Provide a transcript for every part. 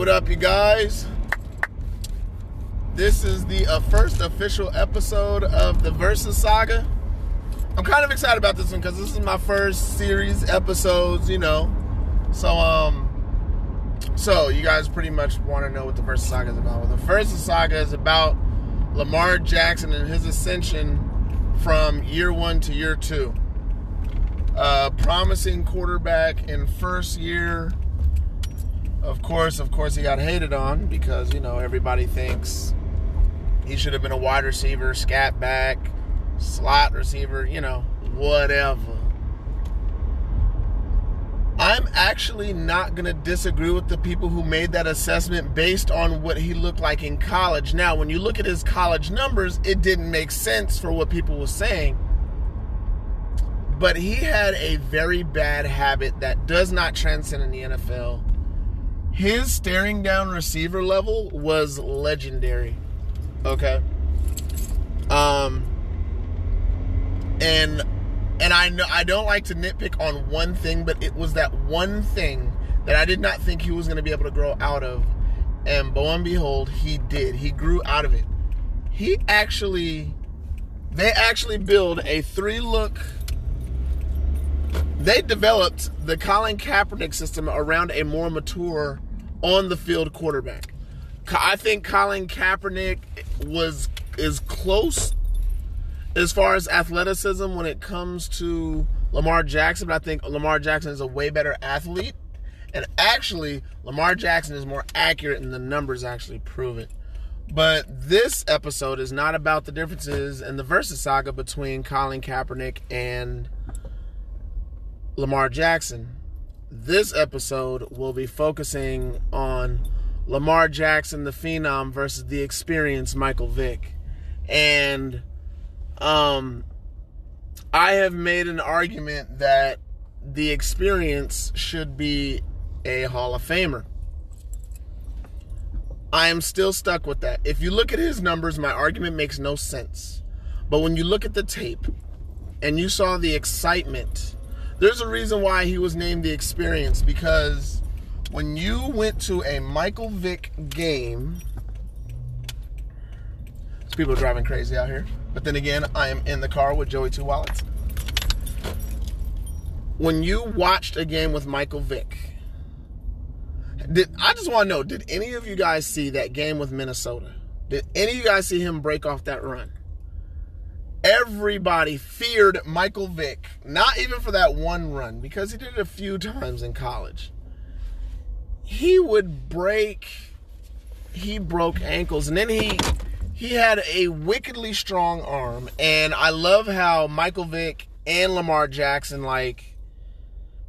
what up, you guys? This is the uh, first official episode of the Versus Saga. I'm kind of excited about this one because this is my first series episodes, you know. So, um, so you guys pretty much want to know what the Versus Saga is about. Well, the Versus Saga is about Lamar Jackson and his ascension from year one to year two. Uh, promising quarterback in first year of course, of course, he got hated on because you know everybody thinks he should have been a wide receiver, scat back, slot receiver, you know, whatever. I'm actually not going to disagree with the people who made that assessment based on what he looked like in college. Now, when you look at his college numbers, it didn't make sense for what people were saying. But he had a very bad habit that does not transcend in the NFL his staring down receiver level was legendary. Okay. Um and and I know I don't like to nitpick on one thing, but it was that one thing that I did not think he was going to be able to grow out of. And lo and behold, he did. He grew out of it. He actually they actually build a three look they developed the Colin Kaepernick system around a more mature on the field quarterback. I think Colin Kaepernick was is close as far as athleticism when it comes to Lamar Jackson, but I think Lamar Jackson is a way better athlete. And actually, Lamar Jackson is more accurate and the numbers actually prove it. But this episode is not about the differences in the versus saga between Colin Kaepernick and Lamar Jackson. This episode will be focusing on Lamar Jackson, the Phenom, versus the experienced Michael Vick. And um, I have made an argument that the experience should be a Hall of Famer. I am still stuck with that. If you look at his numbers, my argument makes no sense. But when you look at the tape and you saw the excitement there's a reason why he was named the experience because when you went to a Michael Vick game, people are driving crazy out here. But then again, I am in the car with Joey Two Wallets. When you watched a game with Michael Vick, did I just want to know, did any of you guys see that game with Minnesota? Did any of you guys see him break off that run? Everybody feared Michael Vick, not even for that one run, because he did it a few times in college. He would break, he broke ankles, and then he he had a wickedly strong arm. And I love how Michael Vick and Lamar Jackson, like,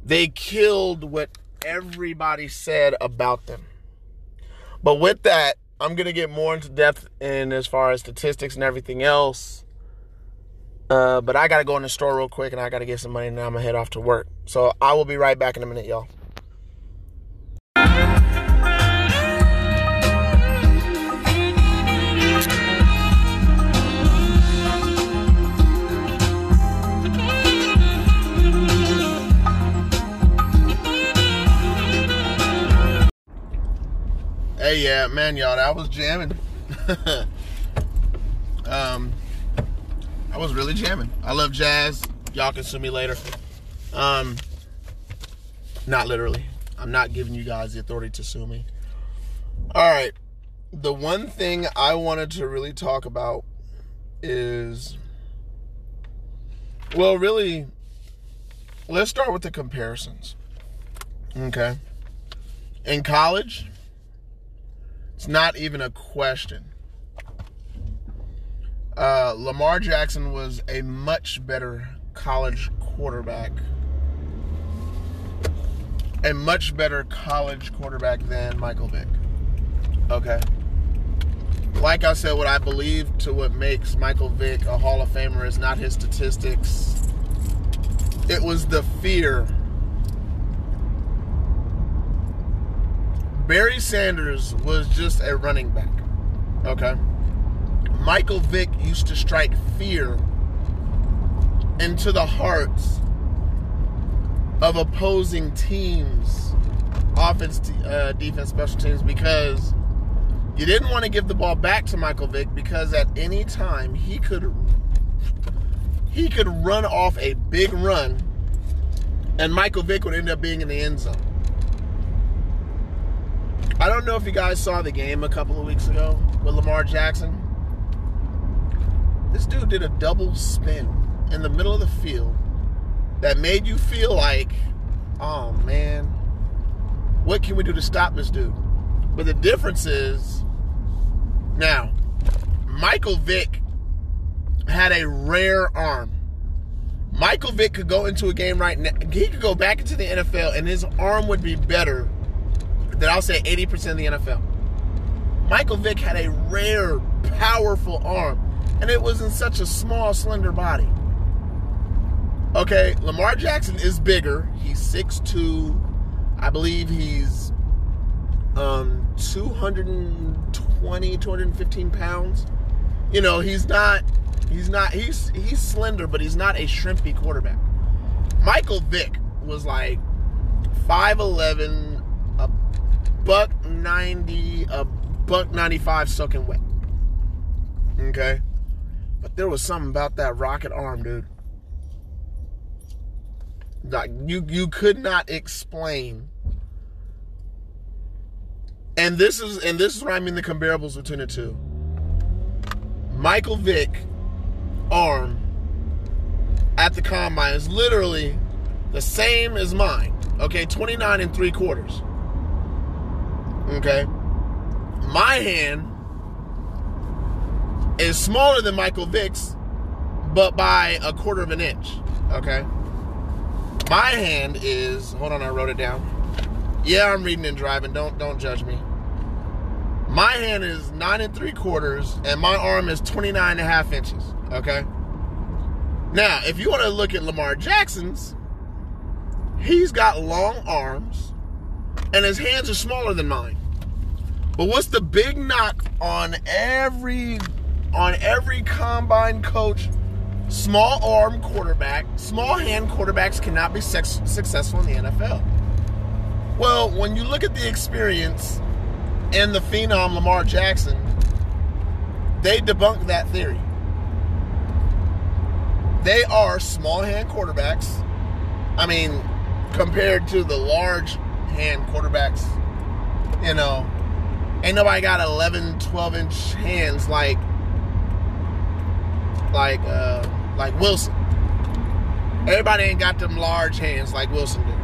they killed what everybody said about them. But with that, I'm gonna get more into depth in as far as statistics and everything else uh, but I gotta go in the store real quick and I gotta get some money and I'm gonna head off to work. So I will be right back in a minute, y'all. Hey, yeah, man, y'all, that was jamming. um, I was really jamming. I love jazz. Y'all can sue me later. Um, not literally. I'm not giving you guys the authority to sue me. All right. The one thing I wanted to really talk about is well, really let's start with the comparisons. Okay. In college, it's not even a question uh, Lamar Jackson was a much better college quarterback. A much better college quarterback than Michael Vick. Okay. Like I said, what I believe to what makes Michael Vick a Hall of Famer is not his statistics. It was the fear. Barry Sanders was just a running back. Okay Michael Vick used to strike fear into the hearts of opposing teams' offense, uh, defense, special teams because you didn't want to give the ball back to Michael Vick because at any time he could he could run off a big run and Michael Vick would end up being in the end zone. I don't know if you guys saw the game a couple of weeks ago with Lamar Jackson. This dude did a double spin in the middle of the field that made you feel like, oh man, what can we do to stop this dude? But the difference is now, Michael Vick had a rare arm. Michael Vick could go into a game right now. He could go back into the NFL and his arm would be better than I'll say 80% of the NFL. Michael Vick had a rare, powerful arm, and it was in such a small, slender body. Okay, Lamar Jackson is bigger. He's 6'2. I believe he's um 220, 215 pounds. You know, he's not He's not. He's he's slender, but he's not a shrimpy quarterback. Michael Vick was like five eleven, a buck ninety, a buck ninety five soaking wet. Okay, but there was something about that rocket arm, dude. Like you you could not explain. And this is and this is what I mean the comparables between the two. Michael Vick arm at the combine is literally the same as mine. Okay, 29 and three quarters. Okay. My hand is smaller than Michael Vick's, but by a quarter of an inch. Okay. My hand is hold on, I wrote it down. Yeah, I'm reading and driving. Don't don't judge me. My hand is nine and three quarters, and my arm is 29 and a half inches. Okay. Now, if you want to look at Lamar Jackson's, he's got long arms, and his hands are smaller than mine. But what's the big knock on every on every combine coach? Small arm quarterback, small hand quarterbacks cannot be sex- successful in the NFL. Well, when you look at the experience and the phenom Lamar Jackson, they debunk that theory. They are small hand quarterbacks. I mean, compared to the large hand quarterbacks, you know, ain't nobody got 11, 12 inch hands like like uh like Wilson. Everybody ain't got them large hands like Wilson did.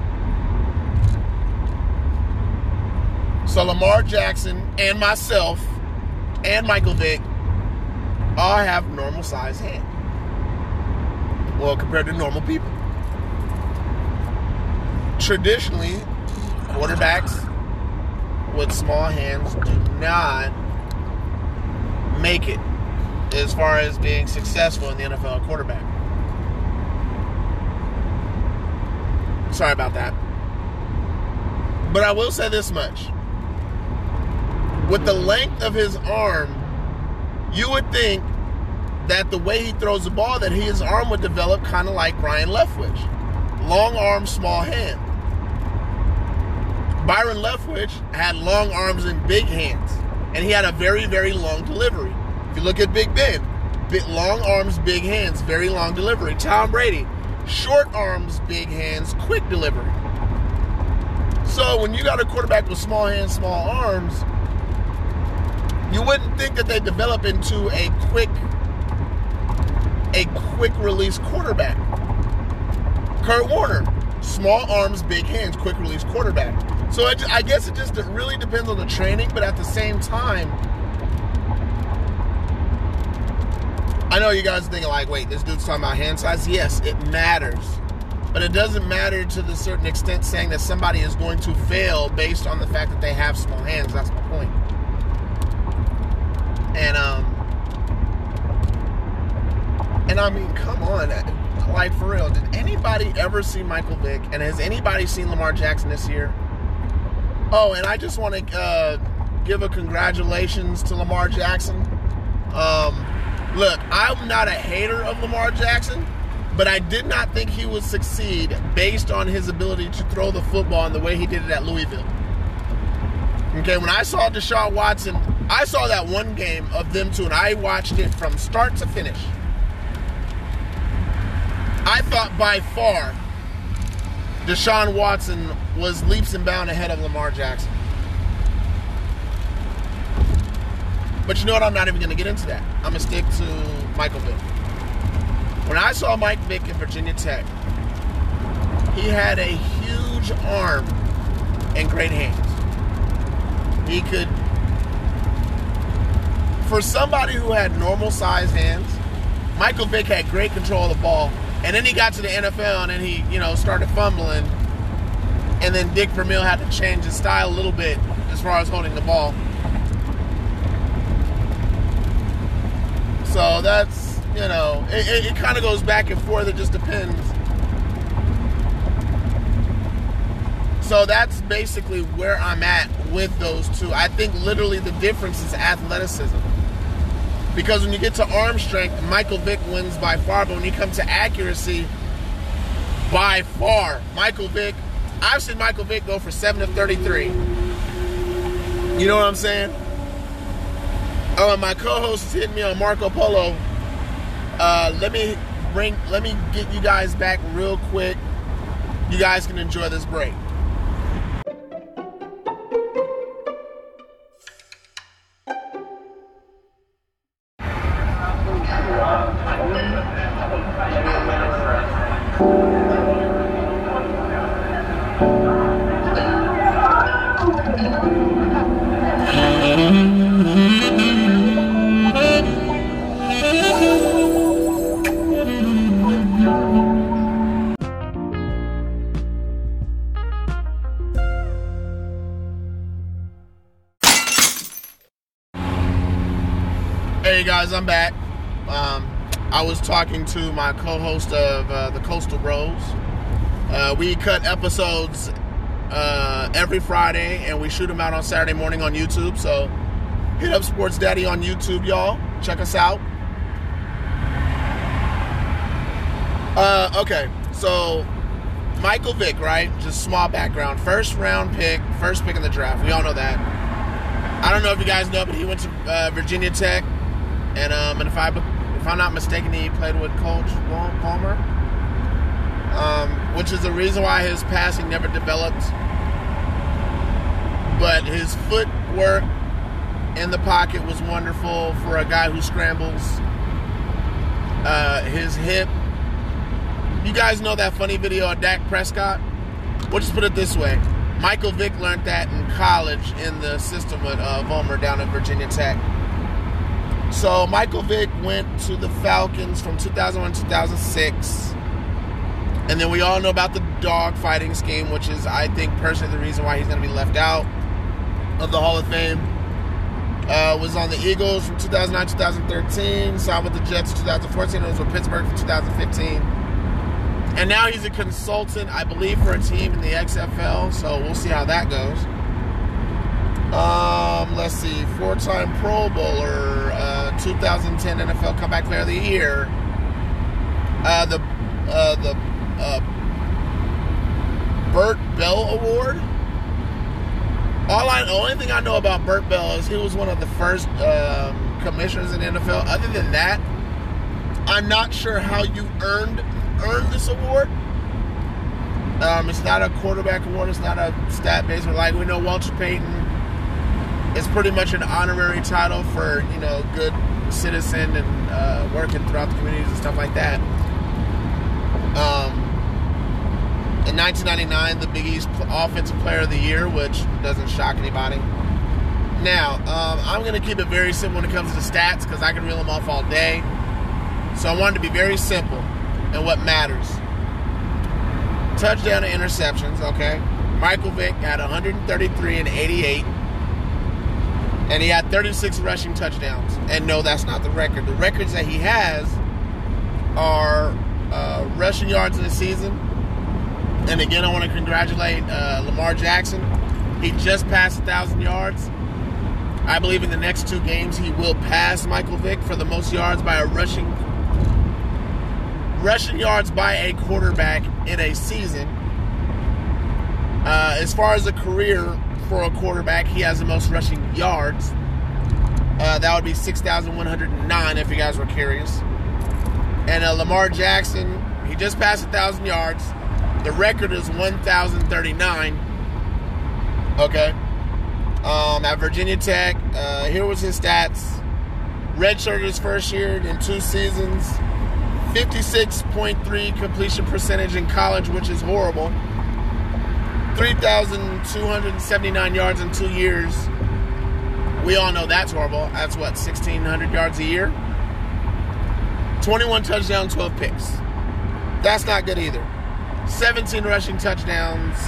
So Lamar Jackson and myself and Michael Vick all have normal sized hands. Well, compared to normal people. Traditionally, quarterbacks with small hands do not make it as far as being successful in the NFL quarterback. Sorry about that. But I will say this much with the length of his arm, you would think that the way he throws the ball, that his arm would develop kind of like Byron Leftwich. Long arm, small hand. Byron Leftwich had long arms and big hands, and he had a very, very long delivery. You look at Big Ben, big, long arms, big hands, very long delivery. Tom Brady, short arms, big hands, quick delivery. So when you got a quarterback with small hands, small arms, you wouldn't think that they develop into a quick a quick release quarterback. Kurt Warner, small arms, big hands, quick release quarterback. So I guess it just really depends on the training, but at the same time, I know you guys are thinking like, wait, this dude's talking about hand size. Yes, it matters. But it doesn't matter to the certain extent saying that somebody is going to fail based on the fact that they have small hands. That's my point. And um, and I mean, come on, like for real, did anybody ever see Michael Vick? And has anybody seen Lamar Jackson this year? Oh, and I just want to uh, give a congratulations to Lamar Jackson. Um, look, I'm not a hater of Lamar Jackson, but I did not think he would succeed based on his ability to throw the football and the way he did it at Louisville. Okay, when I saw Deshaun Watson, I saw that one game of them two, and I watched it from start to finish. I thought by far Deshaun Watson was leaps and bounds ahead of Lamar Jackson. But you know what? I'm not even going to get into that. I'm going to stick to Michael Vick. When I saw Mike Vick in Virginia Tech, he had a huge arm and great hands. He could, for somebody who had normal sized hands, Michael Vick had great control of the ball. And then he got to the NFL and then he, you know, started fumbling. And then Dick Vermeil had to change his style a little bit as far as holding the ball. So that's, you know, it, it, it kind of goes back and forth. It just depends. So that's basically where I'm at with those two. I think literally the difference is athleticism. Because when you get to arm strength, Michael Vick wins by far. But when you come to accuracy, by far, Michael Vick, I've seen Michael Vick go for 7 to 33. You know what I'm saying? Oh, my co-host is hitting me on Marco Polo. Uh, let me bring, let me get you guys back real quick. You guys can enjoy this break. Talking to my co-host of uh, the Coastal Bros. Uh, we cut episodes uh, every Friday, and we shoot them out on Saturday morning on YouTube. So hit up Sports Daddy on YouTube, y'all. Check us out. Uh, okay, so Michael Vick, right? Just small background. First round pick, first pick in the draft. We all know that. I don't know if you guys know, but he went to uh, Virginia Tech, and um, and if I I'm not mistaken, he played with Coach Beamer, um, which is the reason why his passing never developed. But his footwork in the pocket was wonderful for a guy who scrambles. Uh, his hip. You guys know that funny video of Dak Prescott? We'll just put it this way. Michael Vick learned that in college in the system with uh, down at Virginia Tech. So Michael Vick went to the Falcons from 2001 to 2006. And then we all know about the dog fighting scheme, which is, I think, personally the reason why he's going to be left out of the Hall of Fame. Uh, was on the Eagles from 2009 2013, signed with the Jets in 2014, and was with Pittsburgh from 2015. And now he's a consultant, I believe, for a team in the XFL, so we'll see how that goes. Um, let's see, four-time Pro Bowler, uh, 2010 NFL Comeback Player of the Year. Uh, the uh, the uh, Bert Bell Award. All I, the only thing I know about Bert Bell is he was one of the first um, commissioners in NFL. Other than that, I'm not sure how you earned earned this award. Um, it's not a quarterback award. It's not a stat based. Like we know, Walter Payton it's pretty much an honorary title for you know good citizen and uh, working throughout the communities and stuff like that. Um, in 1999, the Big East Offensive Player of the Year, which doesn't shock anybody. Now, um, I'm going to keep it very simple when it comes to stats because I can reel them off all day. So I wanted to be very simple and what matters. Touchdown and interceptions, okay? Michael Vick had 133 and 88 and he had 36 rushing touchdowns. And no, that's not the record. The records that he has are uh, rushing yards in the season. And again, I want to congratulate uh, Lamar Jackson. He just passed 1,000 yards. I believe in the next two games he will pass Michael Vick for the most yards by a rushing rushing yards by a quarterback in a season. Uh, as far as a career for a quarterback, he has the most rushing yards. Uh, that would be 6,109 if you guys were curious. And uh, Lamar Jackson, he just passed 1,000 yards. The record is 1,039. Okay. Um, at Virginia Tech, uh, here was his stats. Redshirt his first year in two seasons. 56.3 completion percentage in college, which is horrible. 3,279 yards in two years. We all know that's horrible. That's what, 1,600 yards a year? 21 touchdowns, 12 picks. That's not good either. 17 rushing touchdowns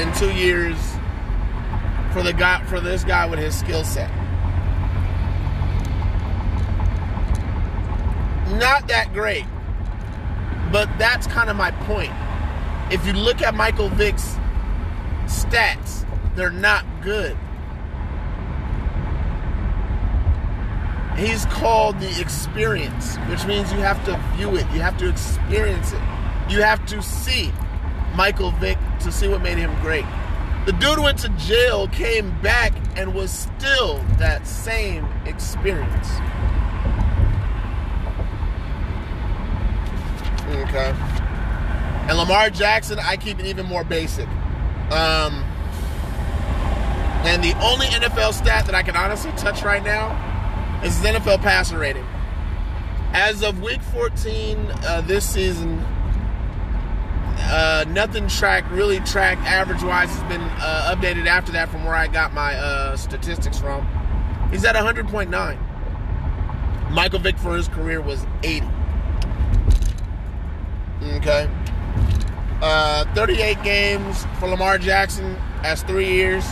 in two years for the guy for this guy with his skill set. Not that great. But that's kind of my point. If you look at Michael Vick's stats, they're not good. He's called the experience, which means you have to view it, you have to experience it, you have to see Michael Vick to see what made him great. The dude went to jail, came back, and was still that same experience. Okay. And Lamar Jackson, I keep it even more basic. Um, and the only NFL stat that I can honestly touch right now is his NFL passer rating. As of week 14 uh, this season, uh, nothing tracked, really tracked average wise, has been uh, updated after that from where I got my uh, statistics from. He's at 100.9. Michael Vick for his career was 80. Okay. Uh, 38 games for Lamar Jackson. That's three years.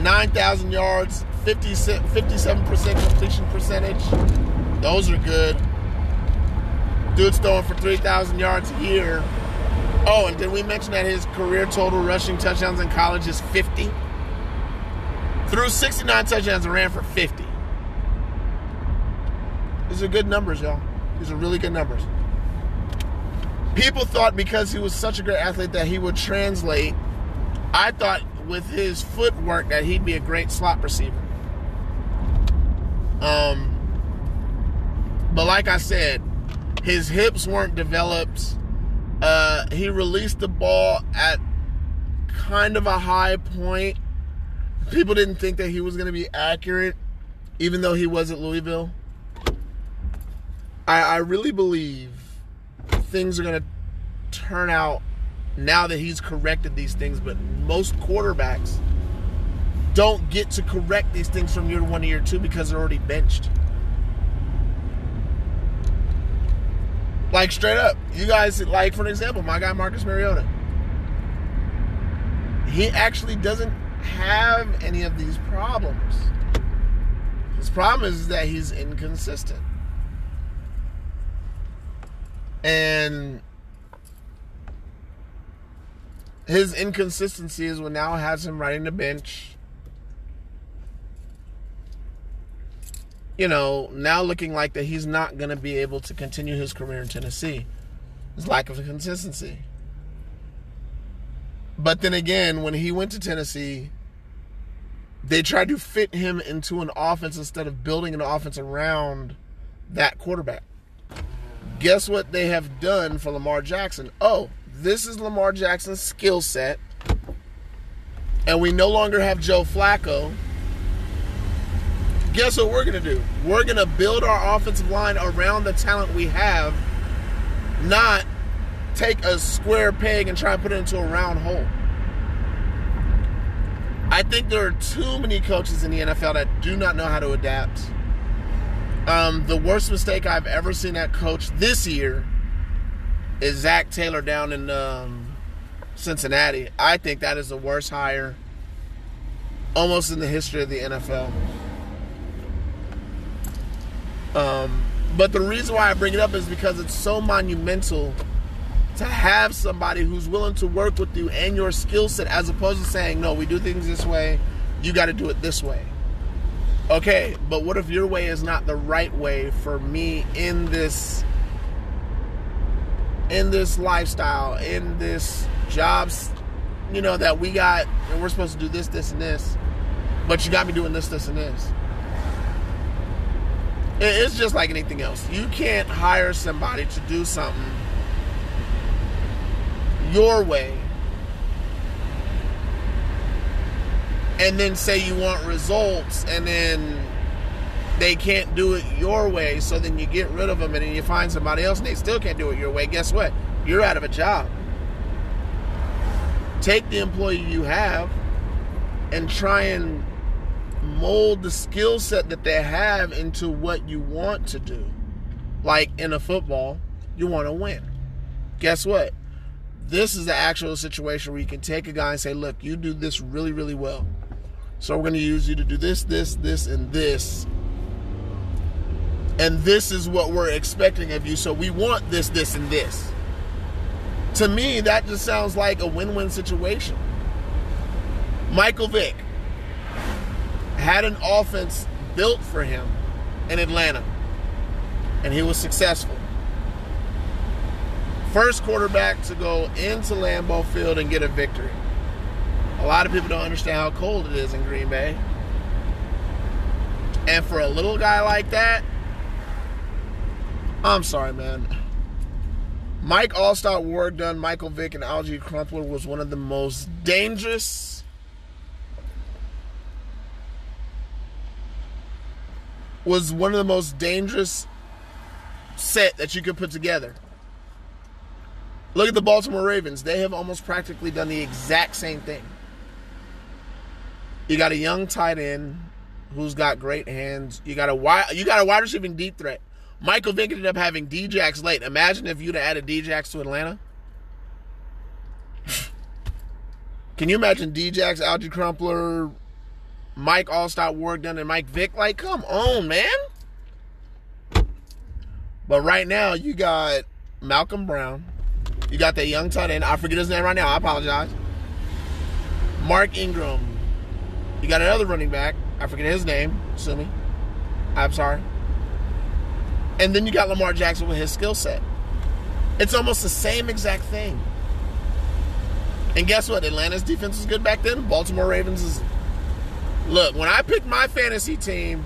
9,000 yards, 50, 57% completion percentage. Those are good. Dude's throwing for 3,000 yards a year. Oh, and did we mention that his career total rushing touchdowns in college is 50? Threw 69 touchdowns and ran for 50. These are good numbers, y'all. These are really good numbers. People thought because he was such a great athlete that he would translate. I thought with his footwork that he'd be a great slot receiver. Um, but like I said, his hips weren't developed. Uh, he released the ball at kind of a high point. People didn't think that he was going to be accurate, even though he was at Louisville. I, I really believe things are going to turn out now that he's corrected these things, but most quarterbacks don't get to correct these things from year one to year two because they're already benched. Like straight up, you guys like for an example, my guy Marcus Mariota. He actually doesn't have any of these problems. His problem is that he's inconsistent. And his inconsistency is what now has him riding the bench. You know, now looking like that he's not going to be able to continue his career in Tennessee. His lack of consistency. But then again, when he went to Tennessee, they tried to fit him into an offense instead of building an offense around that quarterback. Guess what they have done for Lamar Jackson? Oh, this is Lamar Jackson's skill set. And we no longer have Joe Flacco. Guess what we're going to do? We're going to build our offensive line around the talent we have, not take a square peg and try and put it into a round hole. I think there are too many coaches in the NFL that do not know how to adapt. Um, the worst mistake I've ever seen that coach this year is Zac Taylor down in um, Cincinnati. I think that is the worst hire almost in the history of the NFL. Um, but the reason why I bring it up is because it's so monumental to have somebody who's willing to work with you and your skill set as opposed to saying, no, we do things this way, you got to do it this way. Okay, but what if your way is not the right way for me in this in this lifestyle, in this jobs you know, that we got, and we're supposed to do this, this, and this, but you got me doing this, this, and this. It's just like anything else. You can't hire somebody to do something your way and then say you want results and then they can't do it your way so then you get rid of them and then you find somebody else and they still can't do it your way. Guess what? You're out of a job. Take the employee you have and try and mold the skill set that they have into what you want to do. Like in a football you want to win. Guess what? This is the actual situation where you can take a guy and say look you do this really really well so we're going to use you to do this, this, this, and this. And this is what we're expecting of you. So we want this, this, and this. To me, that just sounds like a win win situation. Michael Vick had an offense built for him in Atlanta, and he was successful. First quarterback to go into Lambeau Field and get a victory. A lot of people don't understand how cold it is in Green Bay. And for a little guy like that, I'm sorry, man. Mike Alstott, Warrick Dunn, Michael Vick, and Alge Crumpler was one of the most dangerous was one of the most dangerous set that you could put together. Look at the Baltimore Ravens. They have almost practically done the exact same thing. You got a young tight end who's got great hands. You got a wide, you got a wide receiving deep threat. Michael Vick ended up having Djax late. Imagine if you'd have added Djax to Atlanta. Can you imagine Djax, Alge Crumpler, Mike Alstott, Warrick Dunn, and Mike Vick? Like, come on, man. But right now, you got Malcolm Brown. You got that young tight end. I forget his name right now. I apologize. Mark Ingram, you got another running back. I forget his name. Sue me. I'm sorry. And then you got Lamar Jackson with his skill set. It's almost the same exact thing. And guess what? Atlanta's defense was good back then. Baltimore Ravens is. Look, when I picked my fantasy team,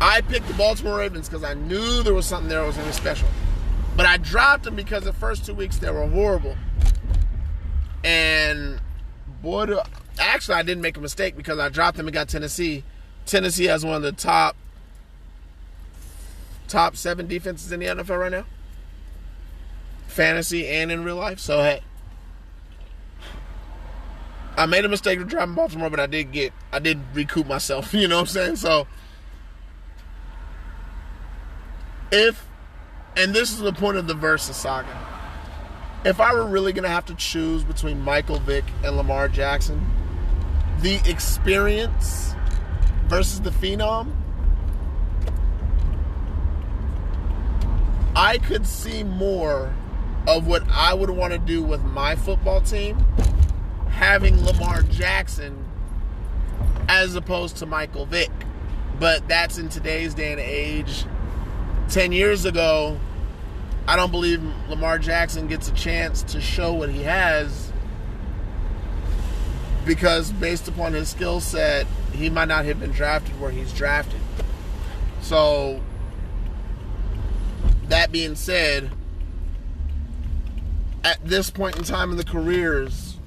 I picked the Baltimore Ravens because I knew there was something there that was really special. But I dropped them because the first two weeks they were horrible. And boy, do, actually, I didn't make a mistake because I dropped them and got Tennessee. Tennessee has one of the top top seven defenses in the NFL right now, fantasy and in real life. So hey, I made a mistake with dropping Baltimore, but I did get I did recoup myself. You know what I'm saying? So if and this is the point of the versus saga. If I were really gonna have to choose between Michael Vick and Lamar Jackson, the experience versus the phenom, I could see more of what I would want to do with my football team having Lamar Jackson as opposed to Michael Vick. But that's in today's day and age. 10 years ago, I don't believe Lamar Jackson gets a chance to show what he has because based upon his skill set, he might not have been drafted where he's drafted. So, that being said, at this point in time in the careers,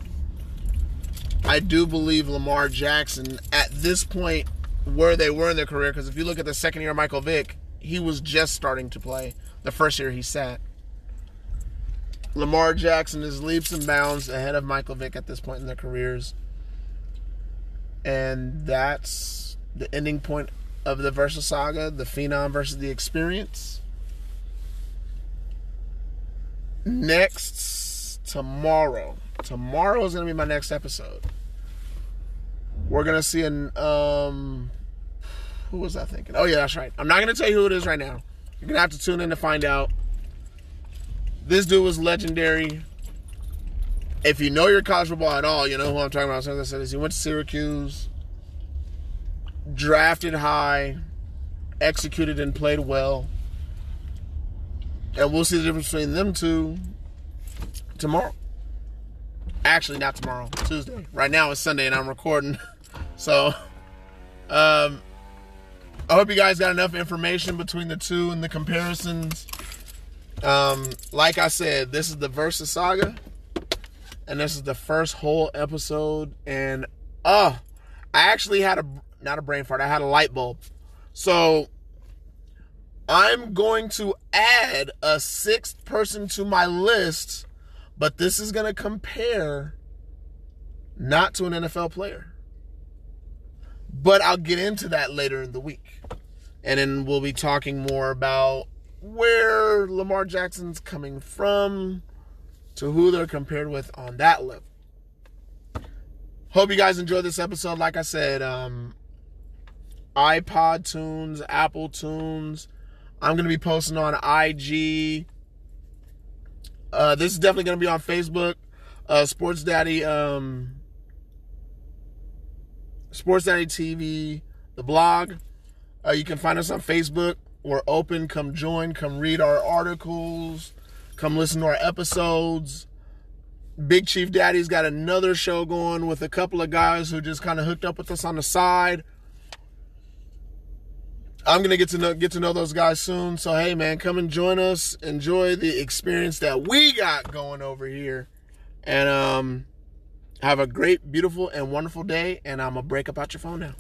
I do believe Lamar Jackson at this point where they were in their career, because if you look at the second year Michael Vick, he was just starting to play. The first year he sat. Lamar Jackson is leaps and bounds ahead of Michael Vick at this point in their careers and that's the ending point of the Versus Saga, the Phenom versus the Experience. Next tomorrow, tomorrow is gonna be my next episode. We're gonna see an um, who was I thinking? Oh yeah, that's right. I'm not gonna tell you who it is right now. You're gonna have to tune in to find out. This dude was legendary if you know your college football at all, you know who I'm talking about. As I said, he went to Syracuse, drafted high, executed and played well, and we'll see the difference between them two tomorrow. Actually, not tomorrow, Tuesday. Right now it's Sunday and I'm recording. So, um, I hope you guys got enough information between the two and the comparisons. Um, like I said, this is the Versus Saga, and this is the first whole episode. And uh, I actually had a not a brain fart. I had a light bulb. So I'm going to add a sixth person to my list, but this is going to compare not to an NFL player. But I'll get into that later in the week. And then we'll be talking more about where Lamar Jackson's coming from to who they're compared with on that level. Hope you guys enjoyed this episode. Like I said, um, iPod tunes, Apple tunes. I'm going to be posting on IG. Uh, this is definitely going to be on Facebook. Uh, Sports Daddy, um, Sports Daddy TV, the blog. Uh, you can find us on Facebook. We're open. Come join. Come read our articles. Come listen to our episodes. Big Chief Daddy's got another show going with a couple of guys who just kind of hooked up with us on the side. I'm gonna get to know get to know those guys soon. So hey man, come and join us. Enjoy the experience that we got going over here. And um have a great, beautiful, and wonderful day. And I'm gonna break up out your phone now.